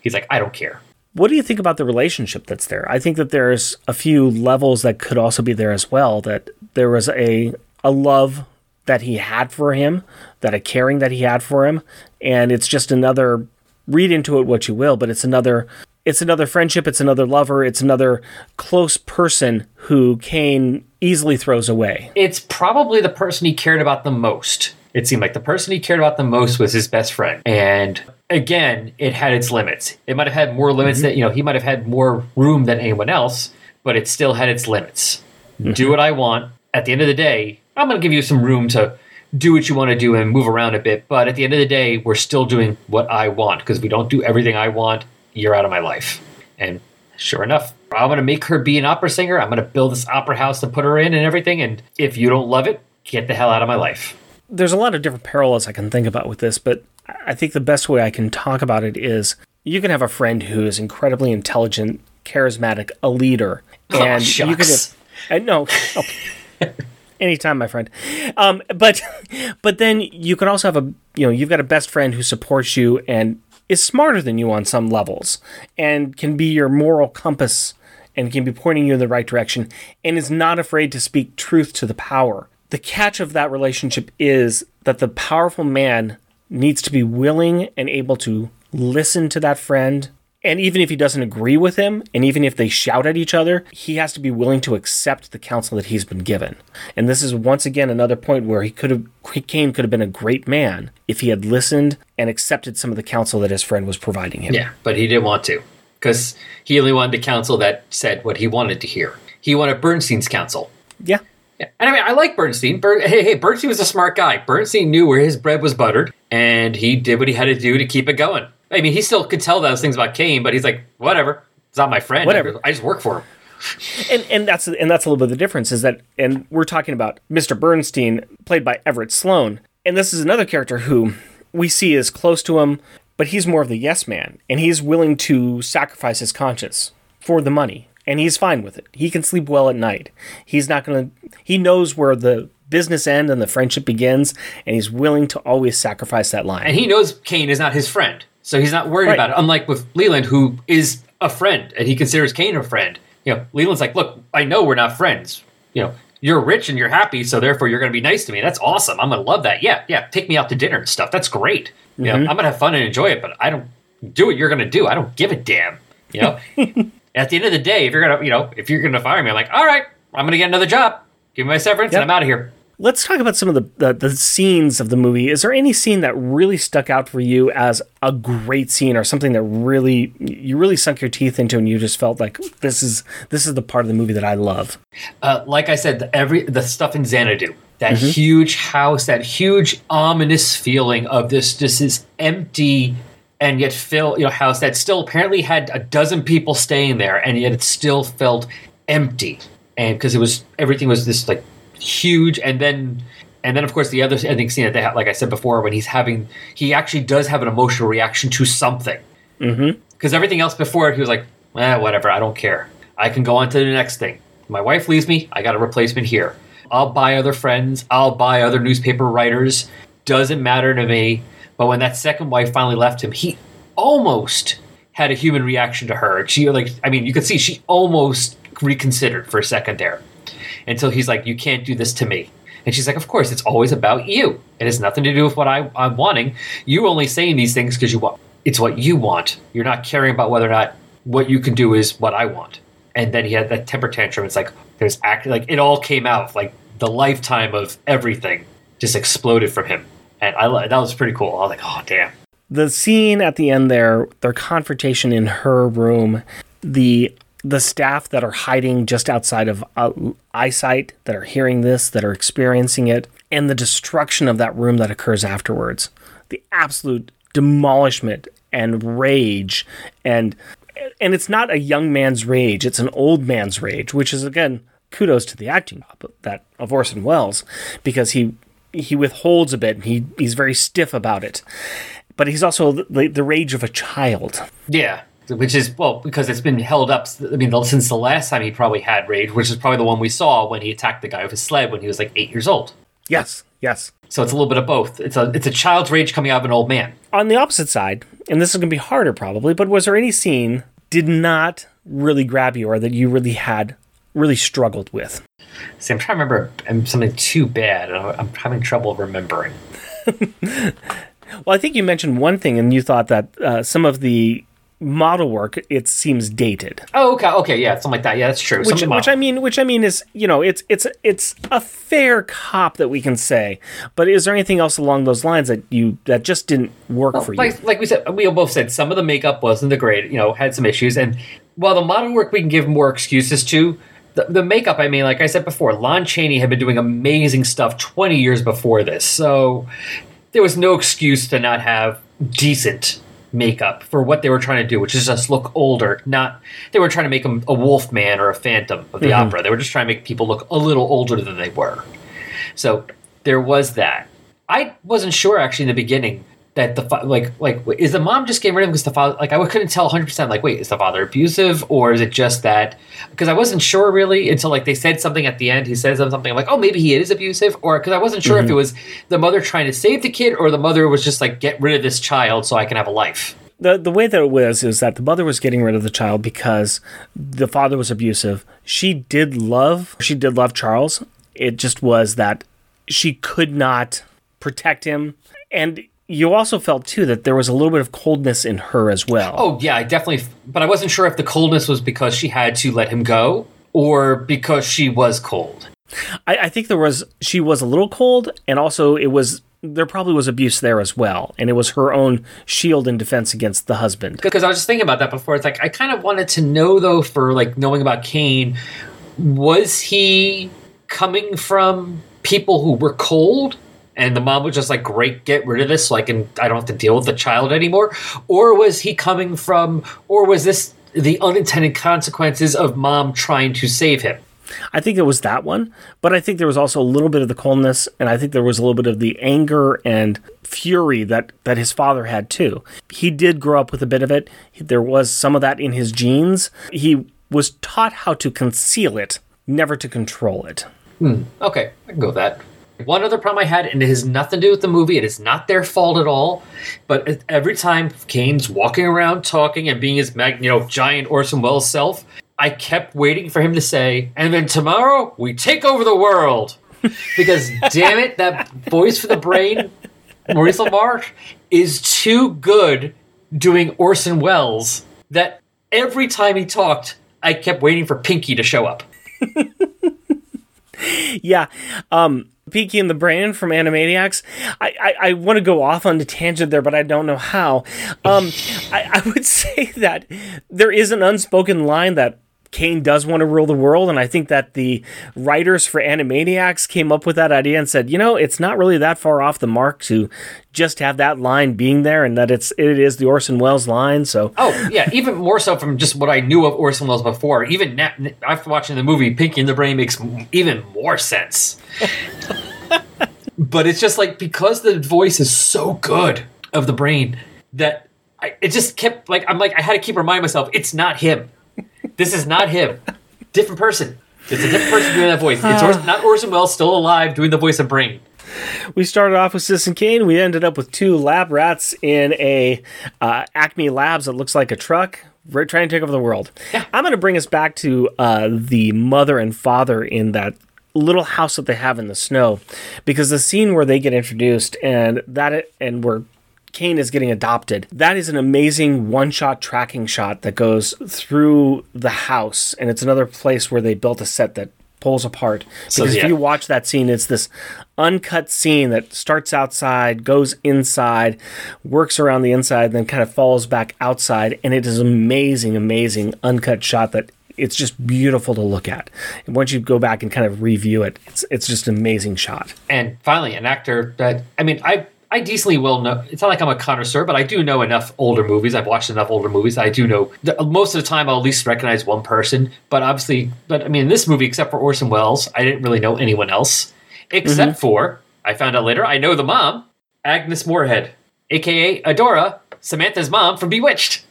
He's like, I don't care. What do you think about the relationship that's there? I think that there's a few levels that could also be there as well. That there was a a love that he had for him, that a caring that he had for him, and it's just another read into it what you will, but it's another it's another friendship, it's another lover, it's another close person who Kane easily throws away. it's probably the person he cared about the most. It seemed like the person he cared about the most was his best friend. And again, it had its limits. It might have had more limits mm-hmm. that, you know, he might have had more room than anyone else, but it still had its limits. Mm-hmm. Do what I want. At the end of the day, I'm going to give you some room to do what you want to do and move around a bit. But at the end of the day, we're still doing what I want because if we don't do everything I want, you're out of my life. And sure enough, I'm going to make her be an opera singer. I'm going to build this opera house to put her in and everything. And if you don't love it, get the hell out of my life. there's a lot of different parallels I can think about with this, but I think the best way I can talk about it is you can have a friend who is incredibly intelligent, charismatic, a leader, *laughs* and you can. shucks. I no. oh. *laughs* Anytime, my friend. Um, but but then you can also have a you know you've got a best friend who supports you and is smarter than you on some levels and can be your moral compass and can be pointing you in the right direction and is not afraid to speak truth to the power. The catch of that relationship is that the powerful man needs to be willing and able to listen to that friend. And even if he doesn't agree with him, and even if they shout at each other, he has to be willing to accept the counsel that he's been given. And this is once again another point where he could have, Kane could have been a great man if he had listened and accepted some of the counsel that his friend was providing him. Yeah, but he didn't want to because he only wanted the counsel that said what he wanted to hear. He wanted Bernstein's counsel. Yeah. Yeah. And I mean, I like Bernstein. Ber- hey, hey, Bernstein was a smart guy. Bernstein knew where his bread was buttered, and he did what he had to do to keep it going. I mean, he still could tell those things about Kane, but he's like, whatever. It's not my friend. Whatever. I just work for him. and and that's and that's a little bit of the difference is that and we're talking about Mr. Bernstein played by Everett Sloane and this is another character who we see is close to him but he's more of the yes man and he's willing to sacrifice his conscience for the money, and he's fine with it. He can sleep well at night. He's not going to, he knows where the business end and the friendship begins, and he's willing to always sacrifice that line. And he knows Kane is not his friend, so he's not worried Right. about it. Unlike with Leland, who is a friend and he considers Kane a friend. You know, Leland's like, look, I know we're not friends. You know, you're rich and you're happy, so therefore you're going to be nice to me. That's awesome. I'm going to love that. Yeah, yeah. Take me out to dinner and stuff. That's great. You know, mm-hmm. I'm going to have fun and enjoy it, but I don't do what you're going to do. I don't give a damn. You know. *laughs* At the end of the day, if you're gonna, you know, if you're gonna fire me, I'm like, all right, I'm gonna get another job. Give me my severance, Yep. and I'm out of here. Let's talk about some of the, the the scenes of the movie. Is there any scene that really stuck out for you as a great scene, or something that really you really sunk your teeth into, and you just felt like this is this is the part of the movie that I love? uh, like I said, the, every the stuff in Xanadu, that huge house, that huge ominous feeling of this this is empty and yet fill you know house that still apparently had a dozen people staying there, and yet it still felt empty, and because it was everything was this like huge, and then. And then, of course, the other ending scene that they have, like I said before, when he's having, he actually does have an emotional reaction to something because everything else before he was like, eh, whatever, I don't care. I can go on to the next thing. My wife leaves me, I got a replacement here. I'll buy other friends, I'll buy other newspaper writers. Doesn't matter to me. But when that second wife finally left him, he almost had a human reaction to her. She like, I mean, you could see she almost reconsidered for a second there, until he's like, "You can't do this to me." And she's like, "Of course, it's always about you. It has nothing to do with what I, I'm wanting. You're only saying these things because you want. It's what you want. You're not caring about whether or not what you can do is what I want." And then he had that temper tantrum. It's like there's act like it all came out like the lifetime of everything just exploded from him, and I that was pretty cool. I was like, "Oh damn." the scene at the end there, their confrontation in her room, the the staff that are hiding just outside of uh, eyesight, that are hearing this, that are experiencing it, and the destruction of that room that occurs afterwards, the absolute demolishment and rage, and and it's not a young man's rage; it's an old man's rage, which is again kudos to the acting that of Orson Welles because he he withholds a bit. He he's very stiff about it but he's also the, the rage of a child. Yeah, which is well because it's been held up. I mean, since the last time he probably had rage, which is probably the one we saw when he attacked the guy with his sled when he was like eight years old. Yes, yes. So it's a little bit of both. It's a it's a child's rage coming out of an old man. On the opposite side, and this is going to be harder probably, but was there any scene did not really grab you or that you really had really struggled with? See, I'm trying to remember um, something too bad. I'm having trouble remembering. *laughs* Well, I think you mentioned one thing, and you thought that uh, some of the model work it seems dated. Oh, okay, okay, yeah, something like that. Yeah, that's true. Which, which I mean, which I mean is, you know, it's it's it's a fair cop that we can say. But is there anything else along those lines that you that just didn't work for you? like like we said, we both said some of the makeup wasn't the great. You know, had some issues, and while the model work we can give more excuses to. The, the makeup, I mean, like I said before, Lon Chaney had been doing amazing stuff 20 years before this. So there was no excuse to not have decent makeup for what they were trying to do, which is just look older. Not they were trying to make him a wolf man or a phantom of the mm-hmm. opera. They were just trying to make people look a little older than they were. So there was that. I wasn't sure actually in the beginning that the fa- like like is the mom just getting rid of him because the father like I couldn't tell 100 percent like wait is the father abusive or is it just that because I wasn't sure really until like they said something at the end he says something like oh maybe he is abusive or because I wasn't sure if mm-hmm. it was the mother trying to save the kid or the mother was just like get rid of this child so I can have a life. the the way that it was is that the mother was getting rid of the child because the father was abusive. She did love she did love Charles. It just was that she could not protect him and you also felt too that there was a little bit of coldness in her as well. Oh yeah, I definitely. But I wasn't sure if the coldness was because she had to let him go or because she was cold. I, I think there was she was a little cold, and also it was there probably was abuse there as well, and it was her own shield and defense against the husband. Because I was just thinking about that before. It's like I kind of wanted to know though, for like knowing about Kane, was he coming from people who were cold? And the mom was just like, "Great, get rid of this, so I can. I don't have to deal with the child anymore." Or was he coming from? Or was this the unintended consequences of mom trying to save him? I think it was that one, but I think there was also a little bit of the coldness, and I think there was a little bit of the anger and fury that that his father had too. He did grow up with a bit of it. There was some of that in his genes. He was taught how to conceal it, never to control it. Hmm. Okay, I can go with that. One other problem I had, and it has nothing to do with the movie, it is not their fault at all, but every time Kane's walking around talking and being his mag- you know, giant Orson Welles self, I kept waiting for him to say, and then tomorrow we take over the world. *laughs* Because damn it, that voice for the brain, Maurice LaMarche, is too good doing Orson Welles that every time he talked, I kept waiting for Pinky to show up. *laughs* Yeah. Um, Pinky and the Brain from Animaniacs. I, I, I want to go off on a tangent there, but I don't know how. Um, I, I would *laughs* say that there is an unspoken line that Kane does want to rule the world, and I think that the writers for Animaniacs came up with that idea and said, you know, it's not really that far off the mark to just have that line being there, and that it's it is the Orson Welles line. So Oh yeah, even more so from just what I knew of Orson Welles before. Even now, after watching the movie, Pinky and the Brain makes even more sense. *laughs* but it's just like because the voice is so good of the brain that I, it just kept like I'm like I had to keep reminding myself it's not him. This is not him. Different person. It's a different person doing that voice. It's Ors- not Orson Welles still alive doing the voice of Brain. we started off with Citizen Kane. We ended up with two lab rats in a uh, Acme Labs that looks like a truck. We're trying to take over the world. I'm going to bring us back to uh, the mother and father in that little house that they have in the snow, because the scene where they get introduced and that and where Kane is getting adopted. That is an amazing one shot tracking shot that goes through the house. And it's another place where they built a set that pulls apart. Because yeah. if you watch that scene, it's this uncut scene that starts outside, goes inside, works around the inside, then kind of falls back outside. And it is amazing, amazing uncut shot that it's just beautiful to look at. And once you go back and kind of review it, it's it's just an amazing shot. and finally an actor that I mean I I decently well know. It's not like I'm a connoisseur, but I do know enough older movies. I've watched enough older movies. I do know most of the time I'll at least recognize one person. But obviously, but I mean, in this movie, except for Orson Welles, I didn't really know anyone else, except mm-hmm. for I found out later I know the mom, Agnes Moorehead, aka Endora, Samantha's mom from Bewitched.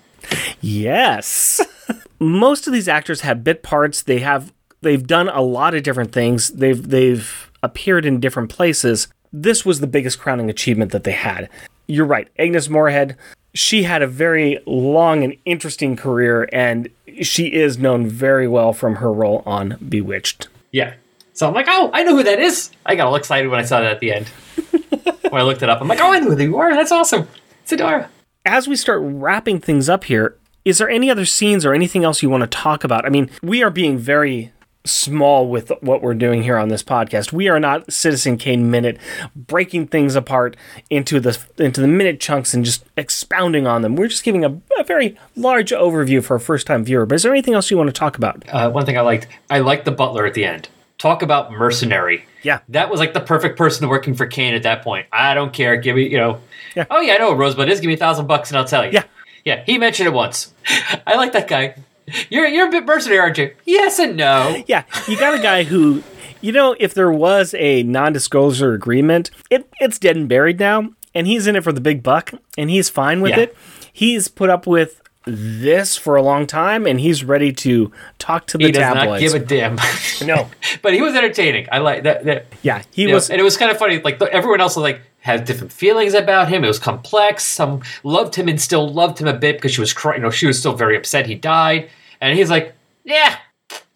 Yes. *laughs* Most of these actors have bit parts. They have they've done a lot of different things. They've they've appeared in different places. This was the biggest crowning achievement that they had. You're right. Agnes Moorehead, she had a very long and interesting career and she is known very well from her role on Bewitched. Yeah. So I'm like, oh, I know who that is. I got all excited when I saw that at the end. *laughs* when I looked it up, I'm like, oh, I know who you are. That's awesome. It's Endora. as we start wrapping things up here, is there any other scenes or anything else you want to talk about? I mean, we are being very small with what we're doing here on this podcast. We are not Citizen Kane minute breaking things apart into the into the minute chunks and just expounding on them. We're just giving a, a very large overview for a first time viewer. But is there anything else you want to talk about? uh, one thing I liked, I liked the butler at the end. Talk about mercenary. Yeah. That was like the perfect person working for Kane at that point. I don't care. Give me, you know. Yeah. Oh yeah, I know what Rosebud is. Give me a thousand bucks and I'll tell you. Yeah. Yeah. He mentioned it once. *laughs* I like that guy. *laughs* You're you're a bit mercenary, aren't you? Yes and no. *laughs* Yeah, you got a guy who, you know, if there was a non-disclosure agreement, it it's dead and buried now, and he's in it for the big buck, and he's fine with Yeah. it. He's put up with this for a long time, and he's ready to talk to the He does not tabloids. give a damn. *laughs* no, but he was entertaining. I like that. that yeah, he you know, was. and it was kind of funny. Like everyone else was like had different feelings about him. It was complex. Some loved him and still loved him a bit because she was crying. You know, she was still very upset he died. And he's like, yeah,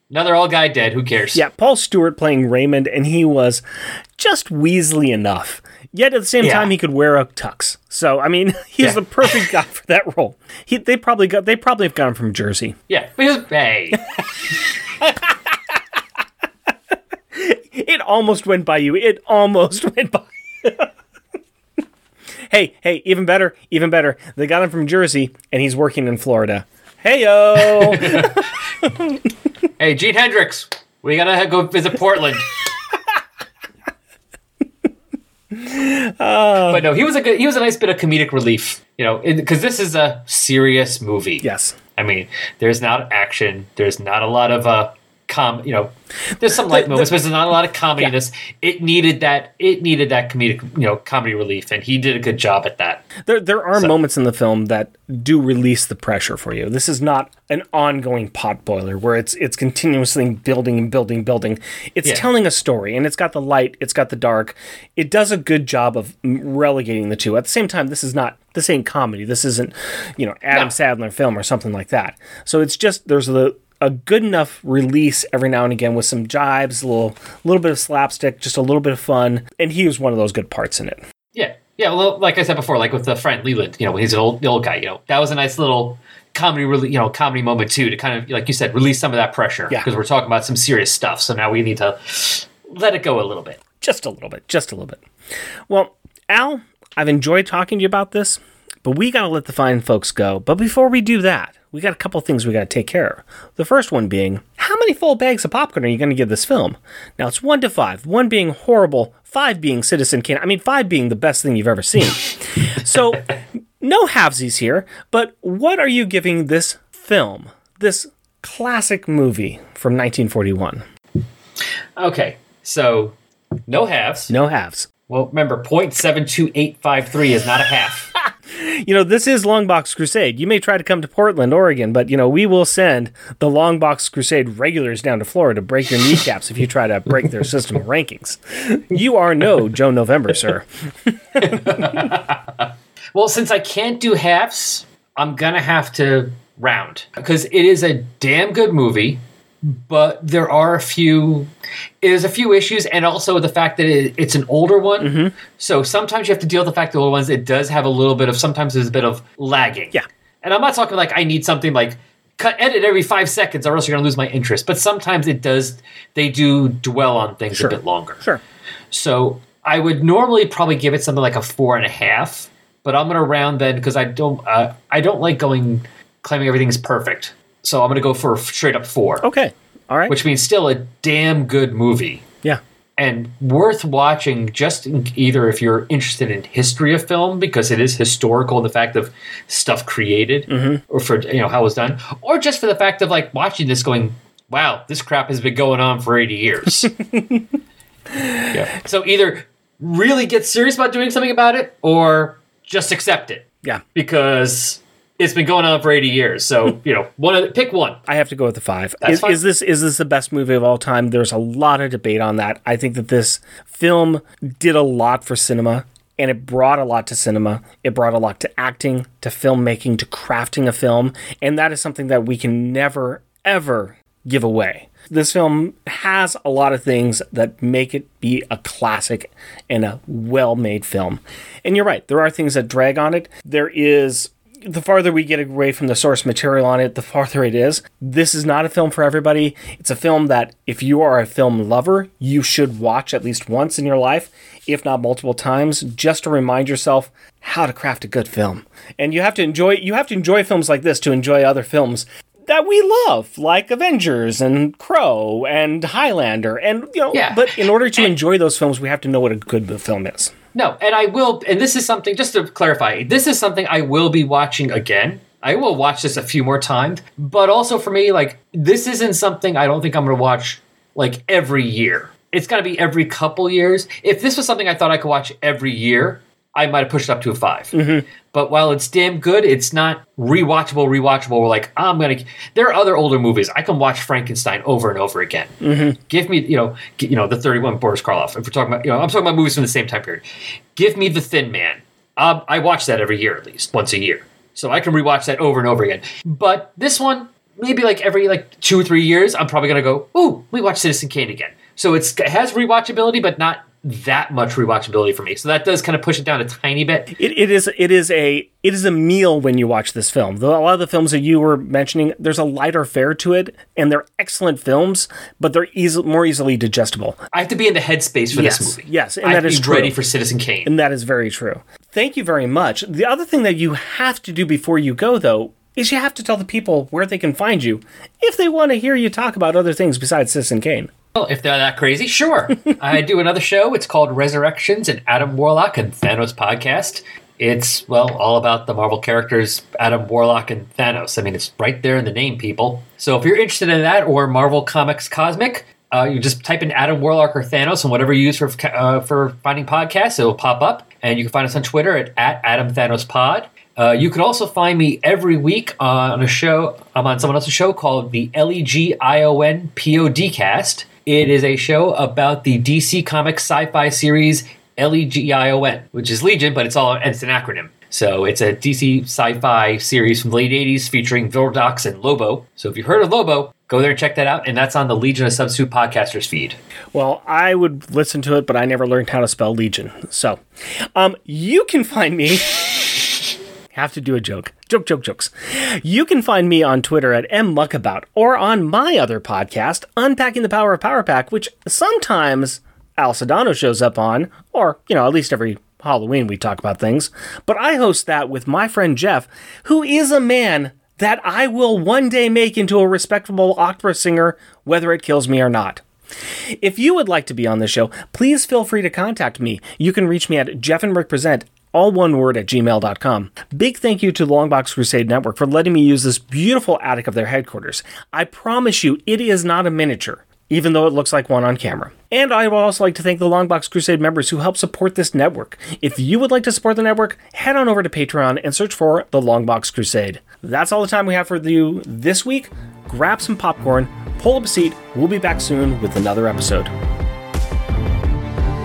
another old guy dead. Who cares? yeah, Paul Stewart playing Raymond, and he was just Weasley enough. Yet at the same Yeah. time, he could wear a tux. So I mean, *laughs* he's Yeah. the perfect guy for that role. He, they probably got they probably have got him from Jersey. yeah. Was, hey, *laughs* It almost went by you. It almost *laughs* went by. hey, hey, even better, even better. They got him from Jersey, and he's working in Florida. Hey yo! hey, Gene Hendricks, we gotta go visit Portland. *laughs* but no, he was a good, he was a nice bit of comedic relief, you know, because this is a serious movie. yes, I mean, there's not action. There's not a lot of uh, com. You know, there's some light moments, but there's not a lot of comedy in this. It needed that. It needed that comedic, you know, comedy relief, and he did a good job at that. There, there are moments in the film that do release the pressure for you. This is not an ongoing pot boiler where it's it's continuously building and building, building. It's Yeah. telling a story, and it's got the light, it's got the dark. It does a good job of relegating the two. At the same time, this is not this ain't comedy. This isn't, you know, Adam No. Sandler film or something like that. So it's just there's a a good enough release every now and again with some jibes, a little little bit of slapstick, just a little bit of fun, and he was one of those good parts in it. Yeah, yeah. Well, like I said before, like with the friend Leland, you know, when he's an old old guy, you know, that was a nice little comedy, really, you know, comedy moment too to kind of, like you said, release some of that pressure. Yeah. because we're talking about some serious stuff. So now we need to let it go a little bit. just a little bit, just a little bit. Well, Al, I've enjoyed talking to you about this, but we got to let the fine folks go. But before we do that, we got a couple things we got to take care of. The first one being, how many full bags of popcorn are you going to give this film? Now it's one to five, one being horrible, five being Citizen Kane. I mean, five being the best thing you've ever seen. *laughs* so, no halvesies here, but what are you giving this film, this classic movie from 1941? Okay, so no halves. No halves. Well, remember, point seven two eight five three is not a half. You know, this is Longbox Crusade. You may try to come to Portland, Oregon, but you know, we will send the Longbox Crusade regulars down to Florida to break your kneecaps if you try to break their system of rankings. You are no Joe November, sir. *laughs* well, since I can't do halves, I'm gonna have to round because it is a damn good movie. But there are a few, there's a few issues, and also the fact that it, it's an older one. Mm-hmm. So sometimes you have to deal with the fact that older ones. It does have a little bit of sometimes there's a bit of lagging. Yeah. And I'm not talking like I need something like cut edit every five seconds or else you're gonna lose my interest. But sometimes it does. They do dwell on things Sure. a bit longer. Sure. So I would normally probably give it something like a four and a half, but I'm gonna round then because I don't uh, I don't like going claiming everything's perfect. So I'm gonna go for straight up four, Okay. All right. which means still a damn good movie yeah. and worth watching. Just in, either if you're interested in history of film because it is historical the fact of stuff created mm-hmm. or for you know how it was done, or just for the fact of like watching this going, wow, this crap has been going on for 80 years. *laughs* yeah. So either really get serious about doing something about it or just accept it Yeah. because it's been going on for 80 years. So, *laughs* you know, one of the, pick one. I have to go with the five. Is, is this is this the best movie of all time? There's a lot of debate on that. I think that this film did a lot for cinema, and it brought a lot to cinema. It brought a lot to acting, to filmmaking, to crafting a film, and that is something that we can never ever give away. This film has a lot of things that make it be a classic and a well-made film. And you're right, there are things that drag on it. There is the farther we get away from the source material on it, the farther it is. This is not a film for everybody. It's a film that, if you are a film lover, you should watch at least once in your life, if not multiple times, just to remind yourself how to craft a good film. And you have to enjoy you have to enjoy films like this to enjoy other films that we love, like Avengers and Crow and Highlander. And you know, Yeah. but in order to enjoy those films, we have to know what a good film is. No, and I will, and this is something, just to clarify, this is something I will be watching again. I will watch this a few more times, but also for me, like, this isn't something I don't think I'm going to watch like every year. It's got to be every couple years. If this was something I thought I could watch every year, I might have pushed it up to a 5 mm-hmm. But while it's damn good, it's not rewatchable, rewatchable. We're like, ah, I'm gonna. There are other older movies I can watch Frankenstein over and over again. Mm-hmm. Give me, you know, you know, the 31 Boris Karloff. If we're talking about, you know, I'm talking about movies from the same time period. Give me The Thin Man. Um, I watch that every year at least once a year, so I can rewatch that over and over again. But this one, maybe like every like two or three years, I'm probably gonna go, ooh, we watch Citizen Kane again. So it's, it has rewatchability, but not that much rewatchability for me. So that does kind of push it down a tiny bit. It, it is it is a it is a meal when you watch this film. Though a lot of the films that you were mentioning, there's a lighter fare to it, and they're excellent films, but they're easy, more easily digestible, I have to be in the headspace for Yes, this movie. yes, and I have that to is be ready for Citizen Kane. and that is very true. Thank you very much. The other thing that you have to do before you go, though, is you have to tell the people where they can find you if they want to hear you talk about other things besides Citizen Kane. Well, if they're that crazy, sure. *laughs* I do another show. It's called Resurrections, and Adam Warlock and Thanos podcast. It's, well, all about the Marvel characters Adam Warlock and Thanos. I mean, it's right there in the name, people. So if you're interested in that or Marvel Comics Cosmic, uh, you just type in Adam Warlock or Thanos and whatever you use for uh, for finding podcasts, it will pop up. And you can find us on Twitter at, at Adam Thanos Pod. Uh, you can also find me every week on a show. I'm on someone else's show called the L E G I O N P O D Cast. It is a show about the DC Comics sci-fi series L E G I O N, which is Legion, but it's all it's an acronym. So it's a DC sci-fi series from the late '80s featuring Vril Dox and Lobo. So if you've heard of Lobo, go there and check that out. And that's on the Legion of Substitute Podcasters feed. Well, I would listen to it, but I never learned how to spell Legion. So, um, you can find me. *laughs* have to do a joke. Joke, joke, jokes. You can find me on Twitter at mmuckabout or on my other podcast, Unpacking the Power of Power Pack, which sometimes Al Sedano shows up on, or, you know, at least every Halloween we talk about things. But I host that with my friend Jeff, who is a man that I will one day make into a respectable opera singer, whether it kills me or not. If you would like to be on the show, please feel free to contact me. You can reach me at Jeff and Rick Present, all one word at gmail.com. Big thank you to the Longbox Crusade Network for letting me use this beautiful attic of their headquarters. I promise you, it is not a miniature even though it looks like one on camera. And I would also like to thank the Longbox Crusade members who help support this network. If you would like to support the network, head on over to Patreon and search for the Longbox Crusade. That's all the time we have for you this week. Grab some popcorn, pull up a seat, we'll be back soon with another episode.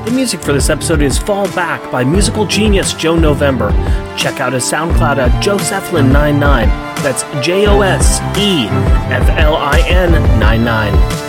The music for this episode is Fall Back by musical genius Joe November. Check out his SoundCloud at Joseflin99. That's J O S E F L I N 99.